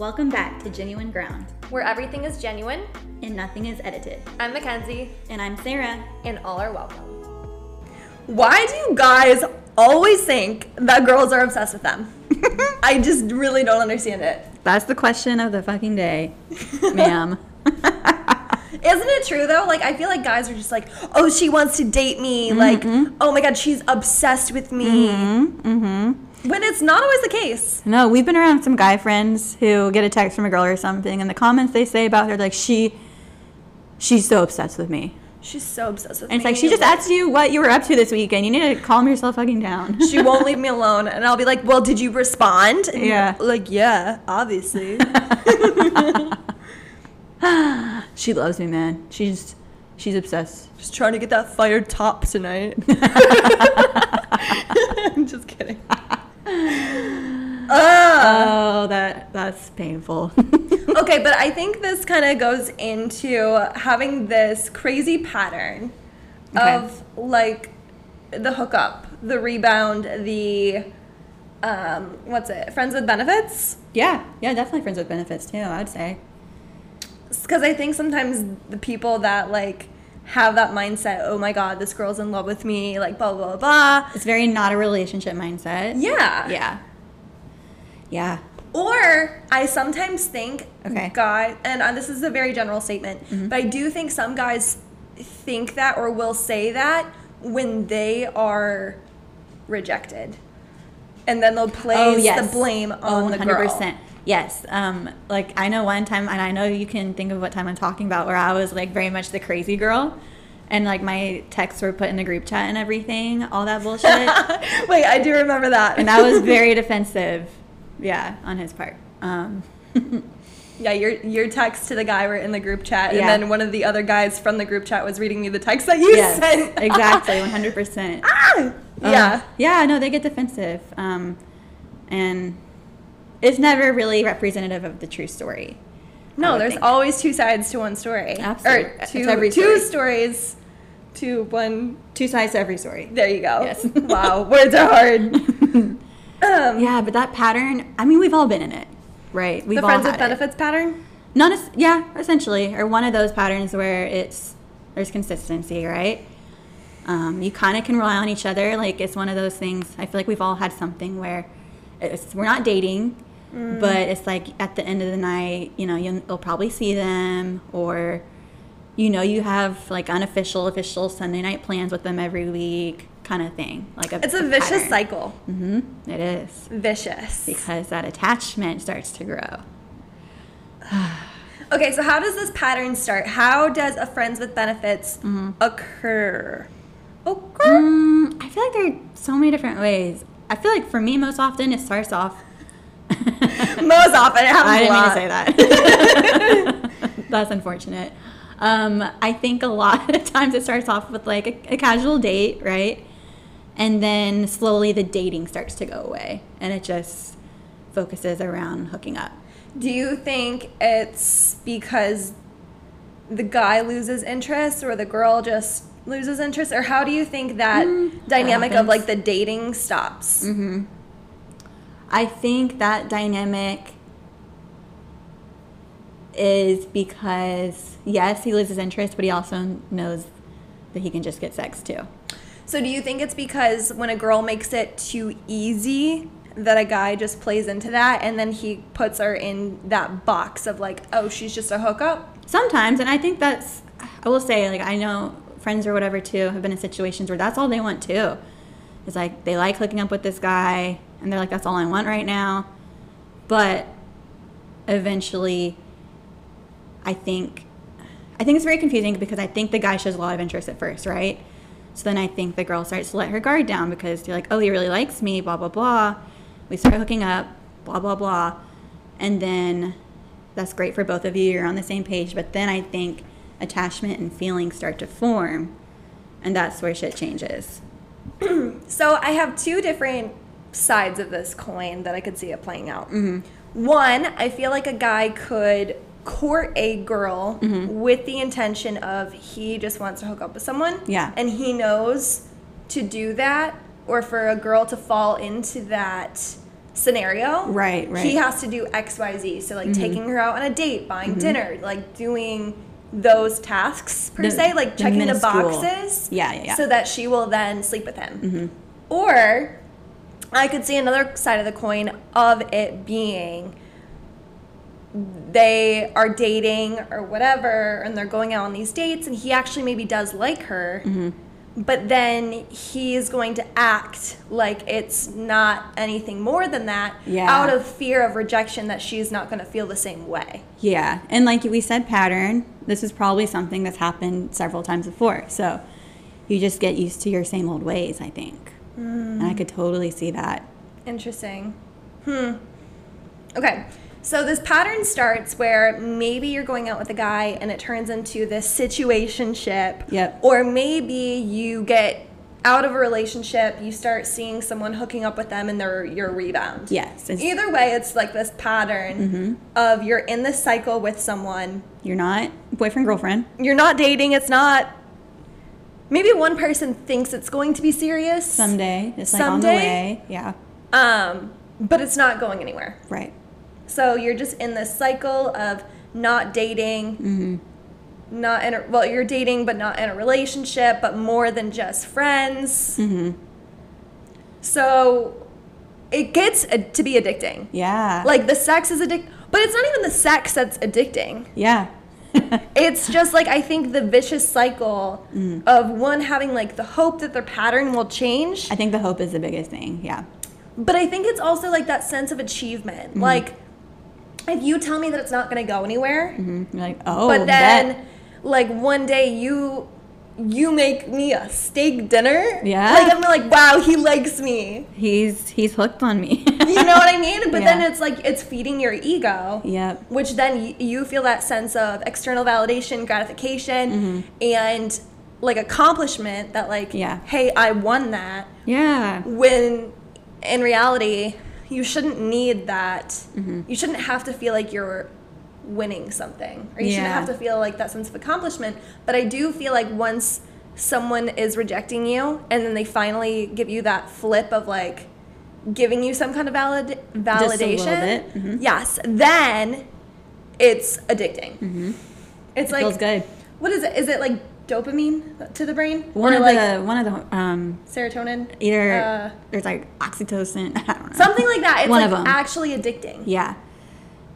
Welcome back to Genuine Ground, where everything is genuine and nothing is edited. I'm Mackenzie, And I'm Sara. and all are welcome. Why do you guys always think that girls are obsessed with them? I just really don't understand it. That's the question of the fucking day, ma'am. Isn't it true though? Like I feel like guys are just like, "Oh, she wants to date me." Like, "Oh my god, she's obsessed with me." Mm-hmm. When it's not always the case. no, we've been around some guy friends who get a text from a girl or something, and the comments they say about her, like, she, she's so obsessed with me. She's so obsessed with And it's like, she just asked you what you were up to this weekend. You need to calm yourself fucking down. She won't leave me alone, and I'll be like, "Well, did you respond?" And Yeah. Like, yeah, obviously. she loves me, man. She's, she's obsessed. just trying to get that fired top tonight. I'm just kidding. That's painful. okay, but I think this kind of goes into having this crazy pattern Okay. of like the hookup, the rebound, the um, what's it? Friends with benefits. yeah, yeah, definitely friends with benefits too, I would say. Because I think sometimes the people that like have that mindset, oh my god, this girl's in love with me, like blah blah blah. It's very not a relationship mindset. Yeah. Yeah. Yeah. Or I sometimes think Okay. guy, and uh, this is a very general statement, Mm-hmm. but I do think some guys think that or will say that when they are rejected, and then they'll place the blame on oh, the girl. 100%. Yes. Um, like I know one time, and I know you can think of what time I'm talking about, where I was like very much the crazy girl, and like my texts were put in the group chat and everything, all that bullshit, Wait, I do remember that. and I was very defensive. Yeah, on his part. Um, yeah, your your text to the guy were in the group chat, Yeah. and then one of the other guys from the group chat was reading me the text that you yes, sent. exactly, 100%. Ah! yeah. Um, yeah, no, they get defensive. Um, and it's never really representative of the true story. No, there's think. always two sides to one story. Absolutely. Or two, every two stories to one. Two sides to every story. There you go. Yes. wow, words are hard. Um, Yeah, but that pattern, I mean, we've all been in it, right? We've the all friends with had it. benefits pattern. Not as, yeah, essentially, or one of those patterns where it's, there's consistency, right? Um, you kind of can rely on each other. Like, it's one of those things, I feel like we've all had something where it's, we're not dating, but it's like at the end of the night, you know, you'll, you'll probably see them, or, you know, you have like unofficial, official Sunday night plans with them every week, kind of thing. Like a, It's a vicious pattern. cycle. hmm It is Vicious. because that attachment starts to grow. Okay, so how does this pattern start? How does a friends with benefits Mm-hmm. occur? Occur. Mm, I feel like there are so many different ways. I feel like for me, most often it starts off. Most often, it happens I a didn't mean to say that. That's unfortunate. Um, I think a lot of times it starts off with like a, a casual date, right? And then slowly the dating starts to go away, and it just focuses around hooking up. Do you think it's because the guy loses interest or the girl just loses interest? Or how do you think that mm, dynamic of like the dating stops? Mm-hmm. I think that dynamic is because yes, he loses interest, but he also knows that he can just get sex too. So do you think it's because when a girl makes it too easy that a guy just plays into that and then he puts her in that box of like, oh, she's just a hookup? Sometimes, and I think that's I will say like I know friends or whatever too have been in situations where that's all they want too. It's like they like hooking up with this guy, and they're like, that's all I want right now. But eventually, I think I think it's very confusing because I think the guy shows a lot of interest at first, right? So then I think the girl starts to let her guard down because you're like, oh, he really likes me, blah, blah, blah. We start hooking up, blah, blah, blah. And then that's great for both of you. You're on the same page. But then I think attachment and feelings start to form. And that's where shit changes. So I have two different sides of this coin that I could see it playing out. Mm-hmm. One, I feel like a guy could court a girl with the intention of he just wants to hook up with someone. Yeah. And he knows to do that or for a girl to fall into that scenario. Right, right. Mm-hmm. has to do X, Y, Z. So like taking her out on a date, buying dinner, like doing those tasks per The- se, like the checking the boxes. Yeah, yeah, yeah. So that she will then sleep with him. Mm-hmm. Or I could see another side of the coin of it being they are dating or whatever and they're going out on these dates and he actually maybe does like her Mm-hmm. but then he's going to act like it's not anything more than that Yeah. out of fear of rejection that she's not going to feel the same way Yeah, and like we said, pattern. This is probably something that's happened several times before. So you just get used to your same old ways. I think, and I could totally see that. Interesting. Hmm. Okay. So this pattern starts where maybe you're going out with a guy and it turns into this situationship. Yep. Or maybe you get out of a relationship, you start seeing someone hooking up with them and they're your rebound. Yes, Either way, it's like this pattern of you're in this cycle with someone. you're not boyfriend girlfriend. You're not dating, it's not maybe one person thinks it's going to be serious. Someday, it's like on the way. Yeah, Um, but it's not going anywhere. right. So you're just in this cycle of not dating, Mm-hmm. not in a, well, you're dating but not in a relationship, but more than just friends. Mm-hmm. So it gets to be addicting. Yeah, Like the sex is addict, but it's not even the sex that's addicting. yeah, It's just like I think the vicious cycle Mm. of one having like the hope that their pattern will change. I think the hope is the biggest thing. Yeah, But I think it's also like that sense of achievement. Mm-hmm. Like, if you tell me that it's not going to go anywhere, hmm like, oh, but then, bet. like one day you you make me a steak dinner, Yeah. like I'm like, wow, he likes me. he's he's hooked on me. You know what I mean? But then it's like it's feeding your ego. yep. Which then y- you feel that sense of external validation, gratification, and like accomplishment that like, Mm-hmm. Yeah. hey, I won that. Yeah. when in reality you shouldn't need that. Mm-hmm. you shouldn't have to feel like you're winning something or you shouldn't have to feel like that sense of accomplishment. But i do feel like once someone is rejecting you and then they finally give you that flip of like giving you some kind of valid validation mhm. yes then it's addicting. It's like Feels good. what is it? Is it like dopamine to the brain One or of like the one of the um serotonin either Uh, there's like oxytocin. I don't know. Something like that. It's One like them actually addicting. Yeah.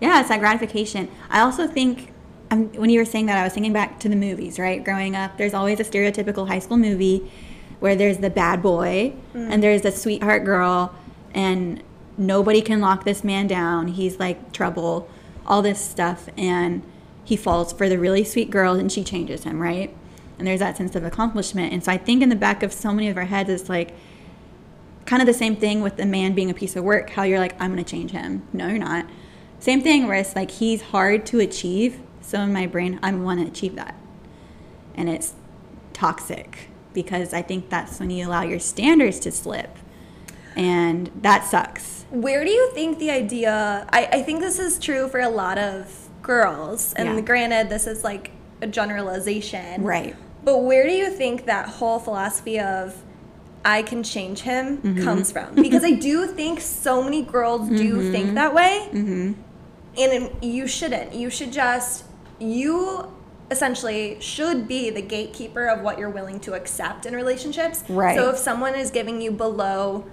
Yeah, it's that gratification. I also think um, when you were saying that, I was thinking back to the movies, right? Growing up, there's always a stereotypical high school movie where there's the bad boy and there's the sweetheart girl, and nobody can lock this man down. He's like trouble, all this stuff. And he falls for the really sweet girl and she changes him, right? And there's that sense of accomplishment. And so I think in the back of so many of our heads, it's like, kind of the same thing with the man being a piece of work how you're like i'm going to change him no you're not same thing where it's like he's hard to achieve so in my brain i want to achieve that and it's toxic because i think that's when you allow your standards to slip and that sucks Where do you think the idea? I, I think this is true for a lot of girls, and Yeah. granted, this is like a generalization. right But where do you think that whole philosophy of I can change him Mm-hmm. comes from? Because I do think so many girls do think that way. mm-hmm. And you shouldn't. You should just, you essentially should be the gatekeeper of what you're willing to accept in relationships. Right. So if someone is giving you below,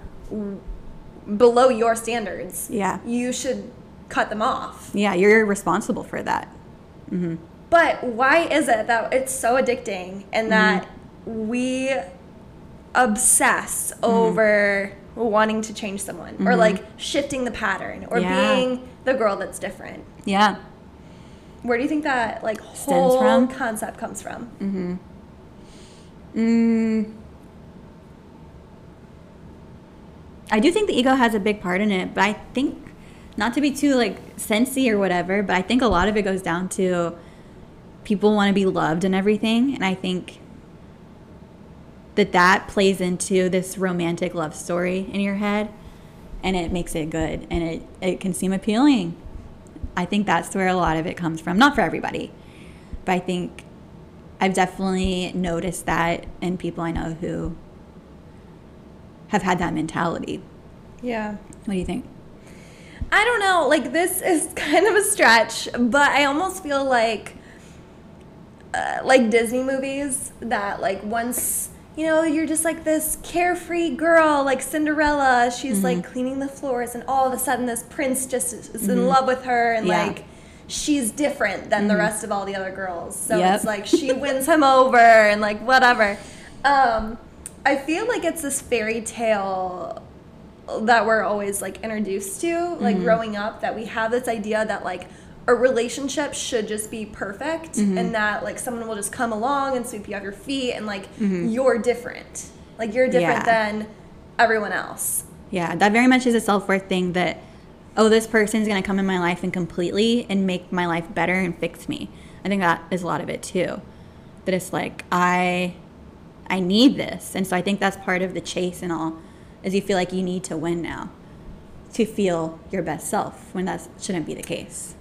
below your standards, yeah you should cut them off. yeah you're responsible for that But why is it that it's so addicting and mm-hmm. that we obsess mm-hmm. over wanting to change someone or mm-hmm. like shifting the pattern or Yeah. being the girl that's different? yeah Where do you think that like whole from? concept comes from? Mm. I do think the ego has a big part in it, but I think not to be too like sensy or whatever, but I think a lot of it goes down to people want to be loved and everything, and I think that that plays into this romantic love story in your head, and it makes it good, and it it can seem appealing. I think that's where a lot of it comes from. Not for everybody, but I think I've definitely noticed that in people I know who have had that mentality. Yeah. What do you think? I don't know. Like this is kind of a stretch, but I almost feel like uh, like Disney movies that like once you know you're just like this carefree girl like Cinderella. She's Mm-hmm. like cleaning the floors, and all of a sudden this prince just is is in love with her, and Mm-hmm. Yeah. Mm-hmm. like she's different than the rest of all the other girls. So Yep. it's like she wins him over, and like whatever. Um, I feel like it's this fairy tale that we're always like introduced to like Mm-hmm. growing up that we have this idea that like a relationship should just be perfect Mm-hmm. and that like someone will just come along and sweep you off your feet and like you're different like you're different Mm-hmm. Yeah. than everyone else Yeah, that very much is a self worth thing that, oh, this person's going to come in my life and completely and make my life better and fix me. I think that is a lot of it too. That it's like, I. I need this. And so I think that's part of the chase and all is you feel like you need to win now to feel your best self when that shouldn't be the case.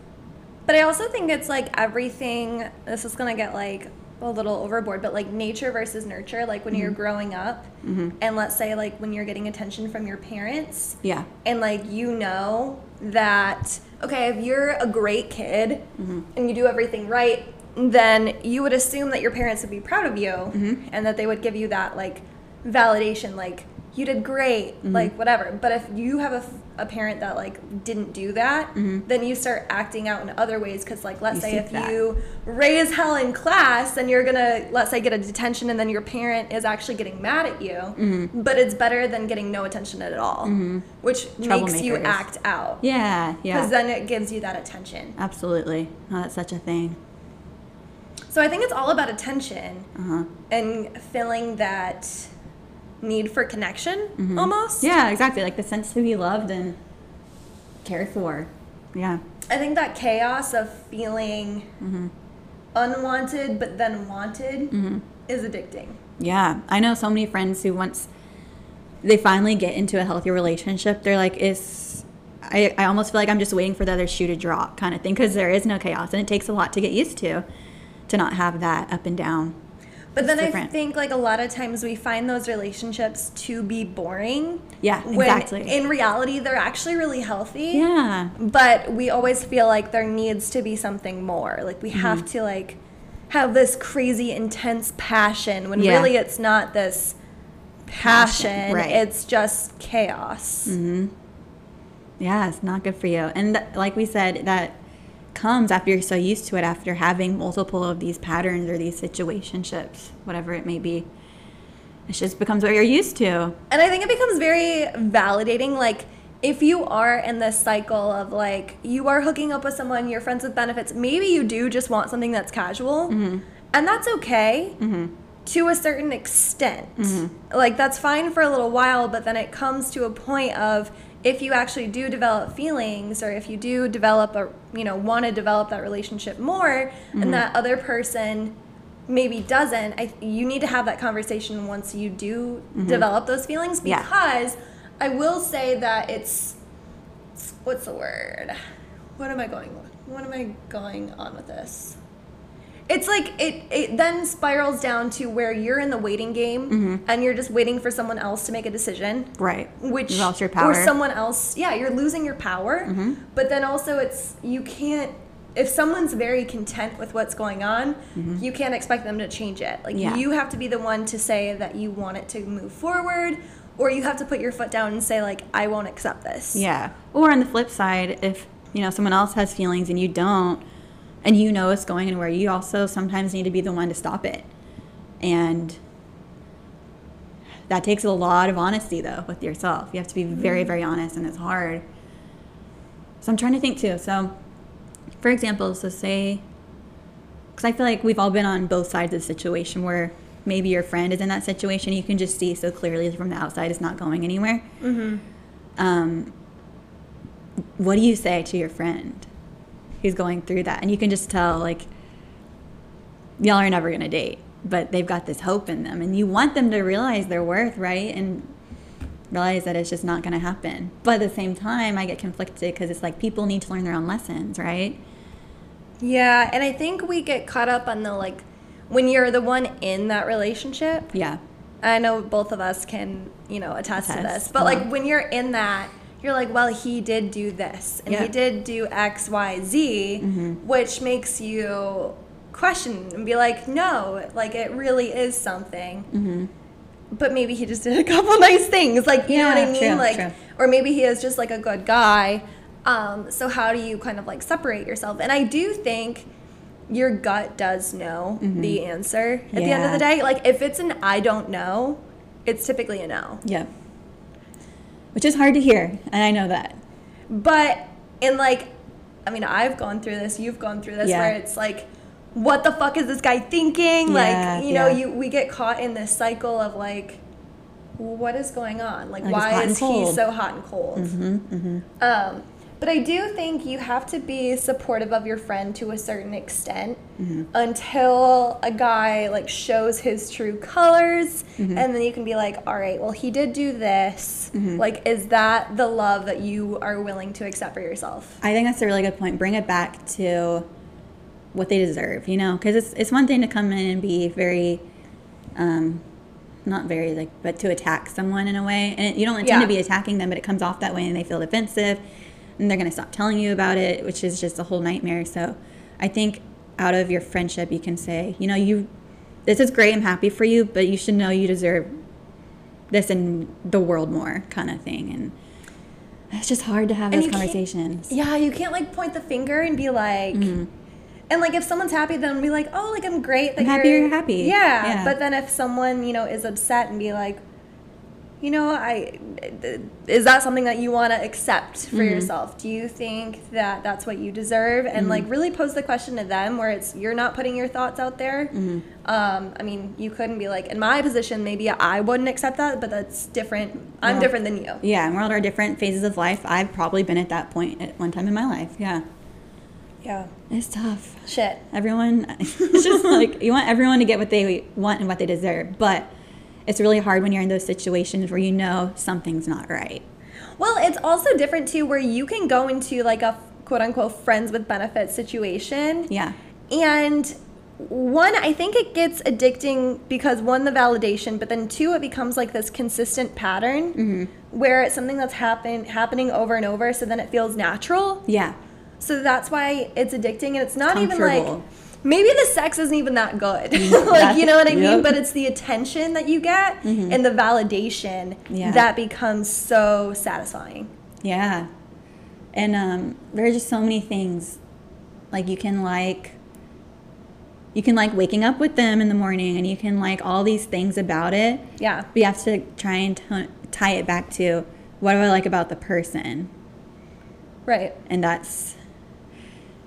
But i also think it's like everything this is gonna get like a little overboard but like nature versus nurture like when Mm-hmm. you're growing up mm-hmm. and let's say like when you're getting attention from your parents Yeah. and like you know that okay if you're a great kid mm-hmm. and you do everything right then you would assume that your parents would be proud of you mm-hmm. and that they would give you that like validation like you did great like whatever but if you have a parent that like didn't do that then you start acting out in other ways because like let's You say if that. you raise hell in class then you're gonna let's say get a detention and then your parent is actually getting mad at you Mm-hmm. but it's better than getting no attention at all which makes you act out Yeah. Yeah. Because then it gives you that attention Absolutely. Oh, that's such a thing. so i think it's all about attention Uh huh. and filling that need for connection almost Mm-hmm. Yeah, exactly. Like the sense to be loved and cared for. Yeah. i think that chaos of feeling Mm-hmm. unwanted but then wanted Mm-hmm. is addicting Yeah, I know so many friends who once they finally get into a healthy relationship, they're like, "Is I, I almost feel like I'm just waiting for the other shoe to drop, kind of thing, because there is no chaos, and it takes a lot to get used to, to not have that up and down." But then It's I think like a lot of times we find those relationships to be boring. Yeah, when exactly. In reality, they're actually really healthy. Yeah, But we always feel like there needs to be something more. Like we Mm-hmm. have to like have this crazy intense passion when Yeah. really it's not this passion. Passion, right. Mm-hmm. It's just chaos. Hmm. yeah, it's not good for you. And th- like we said, that comes after you're so used to it, after having multiple of these patterns or these situationships, whatever it may be. It just becomes what you're used to. And I think it becomes very validating. Like, if you are in this cycle of like, you are hooking up with someone, you're friends with benefits, maybe you do just want something that's casual. Mm-hmm. And that's okay mm-hmm. to a certain extent. Mm-hmm. Like, that's fine for a little while, but then it comes to a point of, if you actually do develop feelings or if you do develop a you know want to develop that relationship more and mm-hmm. that other person maybe doesn't I, you need to have that conversation once you do mm-hmm. develop those feelings Yeah. because i will say that it's what's the word? What am i going what am i going on with this it's like it, it then spirals down to where you're in the waiting game and you're just waiting for someone else to make a decision Right. which You lost your power. Mm-hmm. or someone else yeah you're losing your power but then also it's you can't if someone's very content with what's going on you can't expect them to change it like Mm-hmm. Yeah. you have to be the one to say that you want it to move forward or you have to put your foot down and say like i won't accept this Yeah. Or on the flip side, if you know someone else has feelings and you don't, and you know it's going anywhere, you also sometimes need to be the one to stop it. And that takes a lot of honesty though with yourself. You have to be very, very honest and it's hard. So I'm trying to think too. So for example, so say because I feel like we've all been on both sides of the situation where maybe your friend is in that situation, you can just see so clearly from the outside it's not going anywhere. Um, what do you say to your friend who's going through that? And you can just tell, like, y'all are never going to date, but they've got this hope in them, and you want them to realize their worth, right? And realize that it's just not going to happen. But at the same time, I get conflicted because it's like people need to learn their own lessons, right? yeah and i think we get caught up on the like when you're the one in that relationship Yeah. I know both of us can, you know, attest, to this. But uh-huh. like when you're in that, you're like, well, he did do this and Yeah. he did do X, Y, Z, which makes you question and be like, no, like it really is something. But maybe he just did a couple nice things, like you know what I mean, true, like, true. or maybe he is just like a good guy. Um, so how do you kind of like separate yourself? And I do think your gut does know the answer at the end of Mm-hmm. The day. Like if it's an I don't know, it's typically a no. Yep. Which is hard to hear, and I know that. But in like, I mean, I've gone through this. You've gone through this, Yeah. where it's like, what the fuck is this guy thinking? Yeah, like, you know, yeah. you we get caught in this cycle of like, what is going on? Like, Like, why is he so hot and cold? Mm-hmm, Um, but I do think you have to be supportive of your friend to a certain extent Mm-hmm. until a guy like shows his true colors, Mm-hmm. and then you can be like, all right, well, he did do this. Like, is that the love that you are willing to accept for yourself? I think that's a really good point. Bring it back to what they deserve, you know, because it's it's one thing to come in and be very, um, not very like, but to attack someone in a way, and you don't intend Yeah. to be attacking them, but it comes off that way, and they feel defensive, and they're gonna stop telling you about it, which is just a whole nightmare. So, I think out of your friendship, you can say, you know, you, this is great, I'm happy for you, but you should know you deserve this in the world more, kind of thing, and. It's just hard to have And those conversations. Yeah, you can't like point the finger and be like, mm-hmm. and like if someone's happy, then be like, oh, like I'm great. That I'm happy you're happy. Yeah, Yeah. but then if someone you know is upset and be like, you know, I is that something that you want to accept for Mm-hmm. yourself? Do you think that that's what you deserve? And like Mm-hmm. really pose the question to them where it's you're not putting your thoughts out there. Mm-hmm. Um, I mean, you couldn't be like in my position, maybe I wouldn't accept that, but that's different. I'm Well, different than you. Yeah, and we're all at our different phases of life. I've probably been at that point at one time in my life. Yeah. Yeah. It's tough. Shit. Everyone, it's just like you want everyone to get what they want and what they deserve. But it's really hard when you're in those situations where you know something's not right. Well, it's also different too, where you can go into like a quote unquote friends with benefits situation. Yeah. And one, I think it gets addicting because one, the validation, but then two, it becomes like this consistent pattern Mm-hmm. where it's something that's happen, happening over and over. So then it feels natural. Yeah. So that's why it's addicting. And it's not even like. Maybe the sex isn't even that good. like, you know what I mean? yep. But it's the attention that you get and the validation Yeah. that becomes so satisfying. Yeah. And um, there are just so many things. Like you can like you can like waking up with them in the morning and you can like all these things about it. Yeah. But you have to try and t- tie it back to what do I like about the person? Right. And that's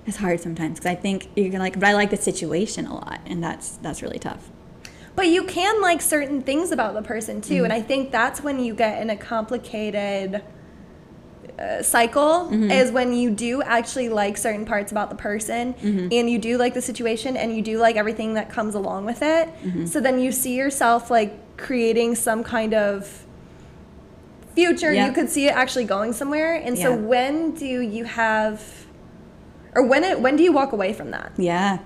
it's hard sometimes because I think you're gonna like, but I like the situation a lot, and that's that's really tough. But you can like certain things about the person too, and mm-hmm. I think that's when you get in a complicated uh, cycle mm-hmm. is when you do actually like certain parts about the person mm-hmm. and you do like the situation and you do like everything that comes along with it. So then you see yourself like creating some kind of future. You could see it actually going somewhere. And so when do you have or when it when do you walk away from that? Yeah,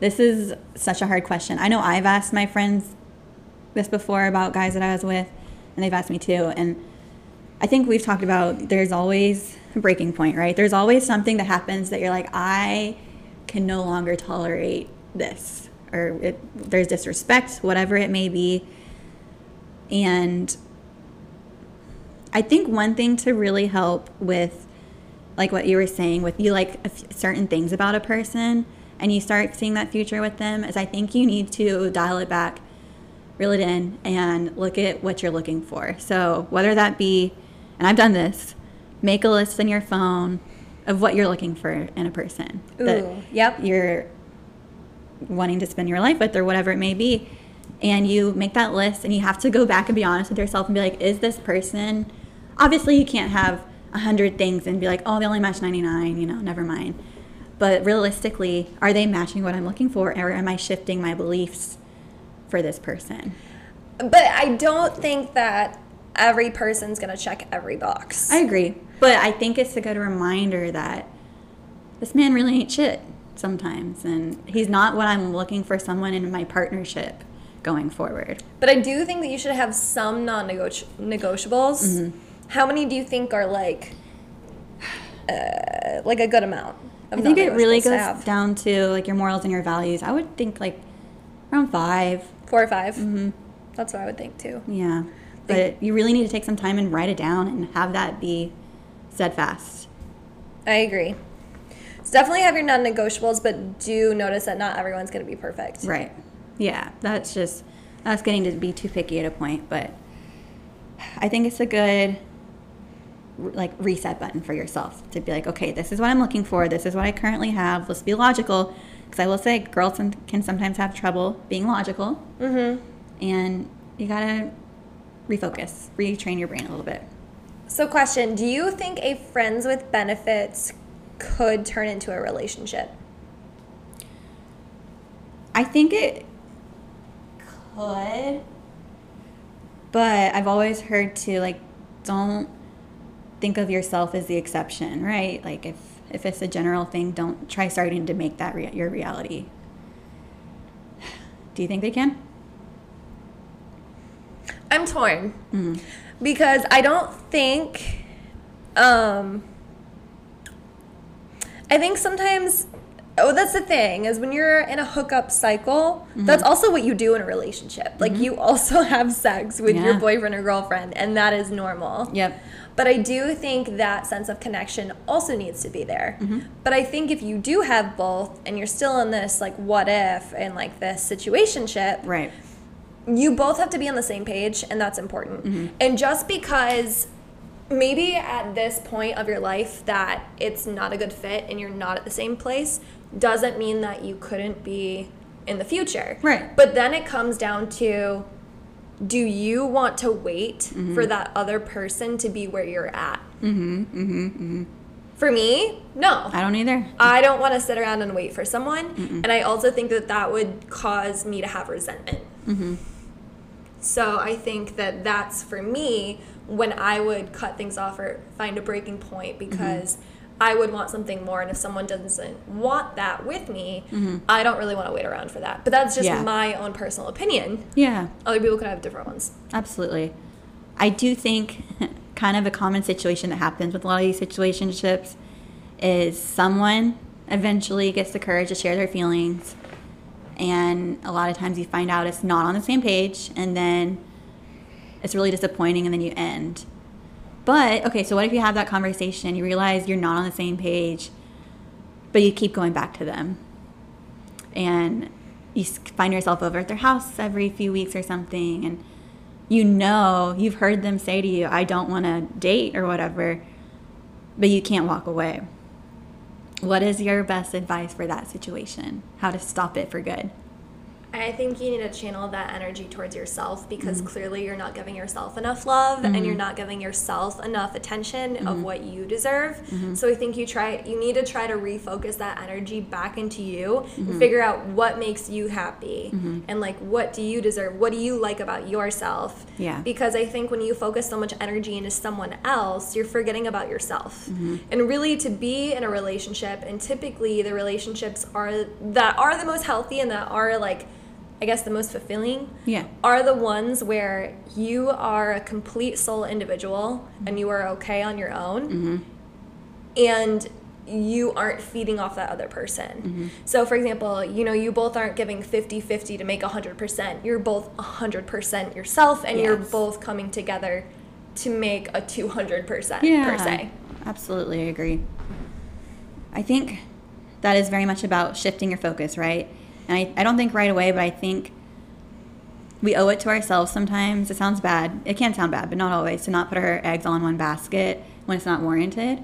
this is such a hard question. I know I've asked my friends this before about guys that I was with, and they've asked me too. And I think we've talked about there's always a breaking point, right? There's always something that happens that you're like, I can no longer tolerate this, or it, there's disrespect, whatever it may be. And I think one thing to really help with, like what you were saying, with you like a f- certain things about a person and you start seeing that future with them, is I think you need to dial it back, reel it in, and look at what you're looking for. So whether that be, and I've done this, make a list in your phone of what you're looking for in a person that yep. you're wanting to spend your life with or whatever it may be and you make that list and you have to go back and be honest with yourself and be like is this person obviously you can't have a hundred things and be like oh they only match 99 you know never mind but realistically are they matching what i'm looking for or am i shifting my beliefs for this person But I don't think that every person's gonna check every box. i agree but i think it's a good reminder that this man really ain't shit sometimes and he's not what i'm looking for someone in my partnership going forward but I do think that you should have some non-negotiables. Mm-hmm. How many do you think are like, uh, like a good amount? Of I think it really goes down to like your morals and your values. I would think like around five. four or 5 Mm-hmm. That's what I would think too. Yeah. But you really need to take some time and write it down and have that be steadfast. I agree. So definitely have your non-negotiables, but do notice that not everyone's going to be perfect. Right. Yeah. That's just, that's getting to be too picky at a point. But I think it's a good like reset button for yourself to be like, okay, this is what I'm looking for. This is what I currently have. Let's be logical. Because I will say, girls can sometimes have trouble being logical. Mm-hmm. And you got to refocus, retrain your brain a little bit. So, question: Do you think a friends with benefits could turn into a relationship? I think it could, but I've always heard to like don't think of yourself as the exception, right? Like if if it's a general thing, don't try starting to make that rea- your reality. Do you think they can? I'm torn because I don't think. Um, I think sometimes. Oh, that's the thing is when you're in a hookup cycle, that's mm-hmm. also what you do in a relationship. Like mm-hmm. you also have sex with your boyfriend or girlfriend, and that is normal. Yep. But I do think that sense of connection also needs to be there. Mm-hmm. But I think if you do have both and you're still in this like what if and like this situationship, Right. you both have to be on the same page and that's important. And just because maybe at this point of your life that it's not a good fit and you're not at the same place doesn't mean that you couldn't be in the future. Right. But then it comes down to do you want to wait for that other person to be where you're at? Mm-hmm. Mm-hmm. For me, no. I don't either. I don't want to sit around and wait for someone. And I also think that that would cause me to have resentment. So I think that that's for me when I would cut things off or find a breaking point because I would want something more. And if someone doesn't want that with me, mm-hmm. I don't really want to wait around for that. But that's just Yeah. my own personal opinion. Yeah. Other people could have different ones. Absolutely. I do think kind of a common situation that happens with a lot of these situationships is someone eventually gets the courage to share their feelings. And a lot of times you find out it's not on the same page, and then it's really disappointing, and then you end. But, okay, so what if you have that conversation, you realize you're not on the same page, but you keep going back to them? and you find yourself over at their house every few weeks or something and you know you've heard them say to you i don't want to date or whatever but you can't walk away. What is your best advice for that situation? How to stop it for good I think you need to channel that energy towards yourself because mm-hmm. clearly you're not giving yourself enough love and you're mm-hmm. not giving yourself enough attention of mm-hmm. what you deserve. So I think you try you need to try to refocus that energy back into you and figure out what makes you happy and like what do you deserve? What do you like about yourself? Yeah. Because I think when you focus so much energy into someone else, you're forgetting about yourself. And really to be in a relationship and typically the relationships are that are the most healthy and that are like I guess the most fulfilling yeah are the ones where you are a complete soul individual and you are okay on your own mm-hmm. and you aren't feeding off that other person. Mm-hmm. So for example, you know, you both aren't giving 50-50 to make 100%. You're both 100% yourself and you're both coming together to make a 200% yeah per se. absolutely i agree i think that is very much about shifting your focus right and I, I don't think right away but i think we owe it to ourselves sometimes. It sounds bad. It can sound bad but not always to not put our eggs all in one basket when it's not warranted.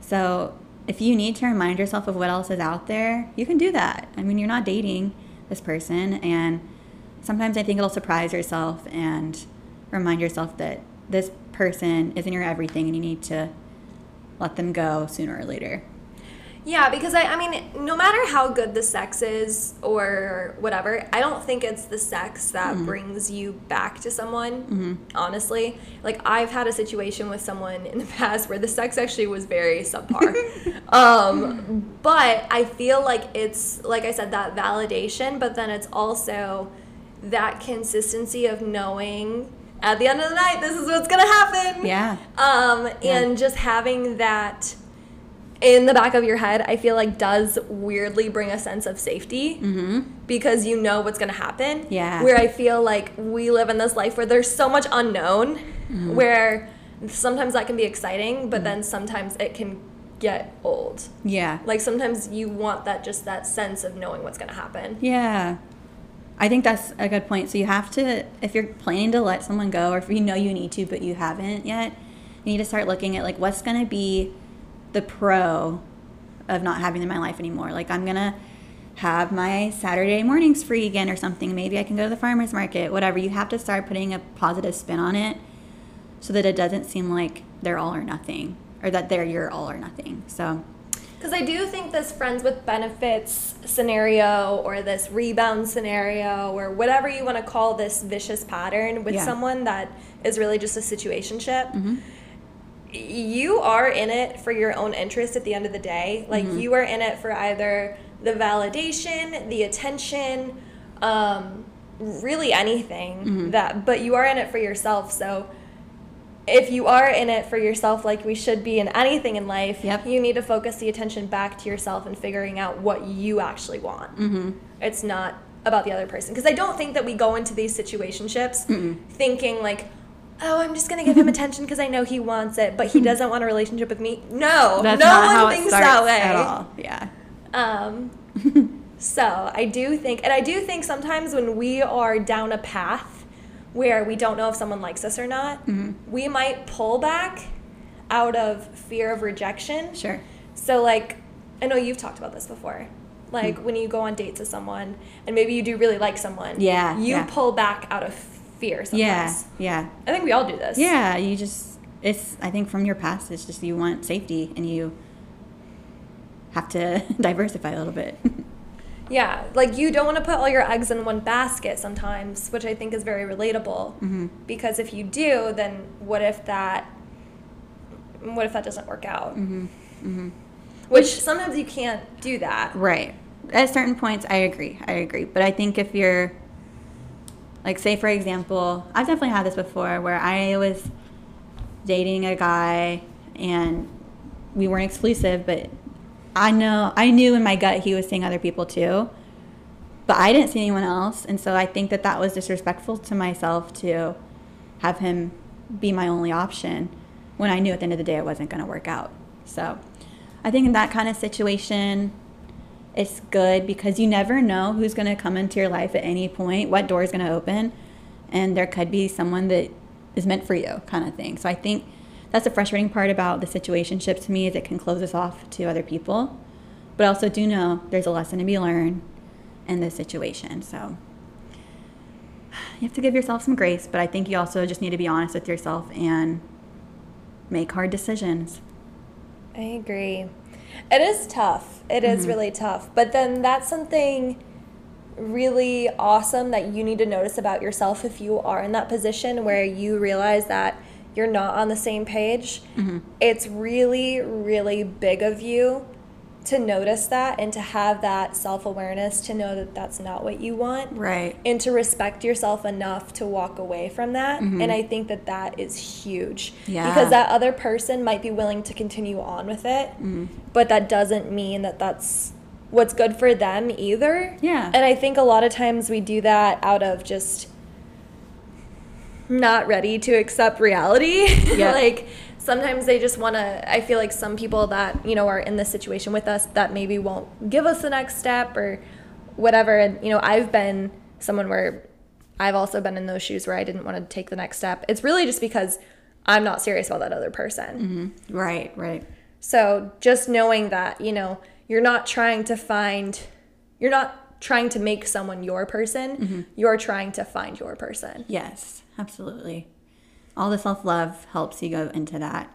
So if you need to remind yourself of what else is out there you can do that. I mean you're not dating this person and sometimes i think it'll surprise yourself and remind yourself that this person isn't your everything and you need to let them go sooner or later Yeah, because I, I mean, no matter how good the sex is or whatever, I don't think it's the sex that brings you back to someone, honestly. Like, I've had a situation with someone in the past where the sex actually was very subpar. um, but I feel like it's, like I said, that validation, but then it's also that consistency of knowing at the end of the night, this is what's gonna happen. Yeah. Um, Yeah. and just having that in the back of your head, I feel like does weirdly bring a sense of safety because you know what's gonna happen. Mm-hmm. Yeah. Where I feel like we live in this life where there's so much unknown, Mm-hmm. where sometimes that can be exciting, but then sometimes it can get old. Yeah. Like sometimes you want that just that sense of knowing what's gonna happen. Yeah. I think that's a good point. So you have to, if you're planning to let someone go, or if you know you need to, but you haven't yet, you need to start looking at like what's going to be the pro of not having them in my life anymore. Like I'm to have my Saturday mornings free again or something. Maybe I can go to the farmer's market, whatever. You have to start putting a positive spin on it so that it doesn't seem like they're all or nothing or that they're your all or nothing. So, Because I do think this friends with benefits scenario or this rebound scenario or whatever you want to call this vicious pattern with Yeah. someone that is really just a situationship, mm-hmm. You are in it for your own interest at the end of the day. Like you are in it for either the validation, the attention, um, really anything that, but you are in it for yourself. So if you are in it for yourself, like we should be in anything in life, Yep. you need to focus the attention back to yourself and figuring out what you actually want. Mm-hmm. It's not about the other person. Because I don't think that we go into these situationships thinking like, oh, I'm just gonna give him attention because I know he wants it, but he doesn't want a relationship with me. No, that's no one thinks that way. at all. Yeah. Um, so I do think, and I do think sometimes when we are down a path where we don't know if someone likes us or not, we might pull back out of fear of rejection. Sure. So, like, I know you've talked about this before. Like, when you go on dates with someone and maybe you do really like someone, Yeah, you yeah. pull back out of fear sometimes. Yeah. Yeah. I think we all do this. Yeah, you just it's I think from your past it's just you want safety and you have to diversify a little bit. Yeah, like you don't want to put all your eggs in one basket sometimes, which I think is very relatable. Mm-hmm. Because if you do, then what if that what if that doesn't work out? Mm-hmm. Which sometimes you can't do that. right. At certain points I agree. I agree. But I think if you're like say for example, I've definitely had this before where I was dating a guy and we weren't exclusive, but I know I knew in my gut he was seeing other people too. But I didn't see anyone else, and so I think that that was disrespectful to myself to have him be my only option when I knew at the end of the day it wasn't going to work out. So, I think in that kind of situation, it's good because you never know who's going to come into your life at any point, what door is going to open, and there could be someone that is meant for you, kind of thing. So I think that's the frustrating part about the situationship to me is it can close us off to other people, but I also do know there's a lesson to be learned in this situation. So you have to give yourself some grace, but I think you also just need to be honest with yourself and make hard decisions. I agree. It is tough. It is mm-hmm. really tough. But then that's something really awesome that you need to notice about yourself if you are in that position where you realize that you're not on the same page. Mm-hmm. It's really, really big of you to notice that and to have that self awareness to know that that's not what you want Right. and to respect yourself enough to walk away from that. Mm-hmm. And I think that that is huge. Yeah. Because that other person might be willing to continue on with it, mm-hmm. but that doesn't mean that that's what's good for them either. Yeah. And I think a lot of times we do that out of just not ready to accept reality. Yeah. like sometimes they just want to I feel like some people that, you know, are in this situation with us that maybe won't give us the next step or whatever and you know, I've been someone where I've also been in those shoes where I didn't want to take the next step. It's really just because I'm not serious about that other person. Mm-hmm. Right, right. So just knowing that, you know, you're not trying to find, you're not trying to make someone your person, mm-hmm. you're trying to find your person. Yes, absolutely. All the self love helps you go into that.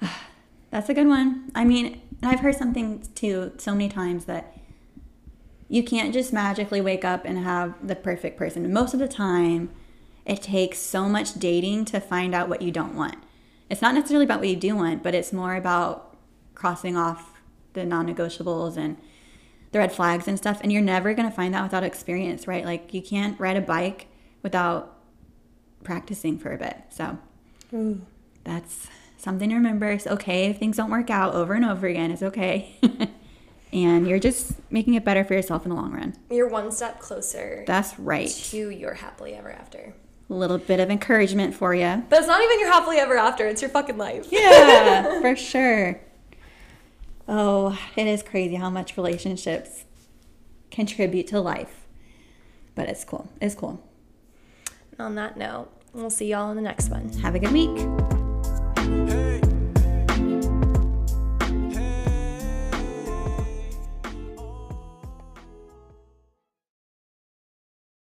That's a good one. I mean, I've heard something too so many times that you can't just magically wake up and have the perfect person. Most of the time, it takes so much dating to find out what you don't want. It's not necessarily about what you do want, but it's more about crossing off the non negotiables and the red flags and stuff. And you're never going to find that without experience, right? Like, you can't ride a bike without practicing for a bit. So that's something to remember. It's okay if things don't work out over and over again. It's okay. and you're just making it better for yourself in the long run. You're one step closer That's right. to your happily ever after. A little bit of encouragement for you. But it's not even your happily ever after, it's your fucking life. Yeah, for sure. Oh, it is crazy how much relationships contribute to life. But it's cool. It's cool. On that note, and we'll see y'all in the next one. Have a good week.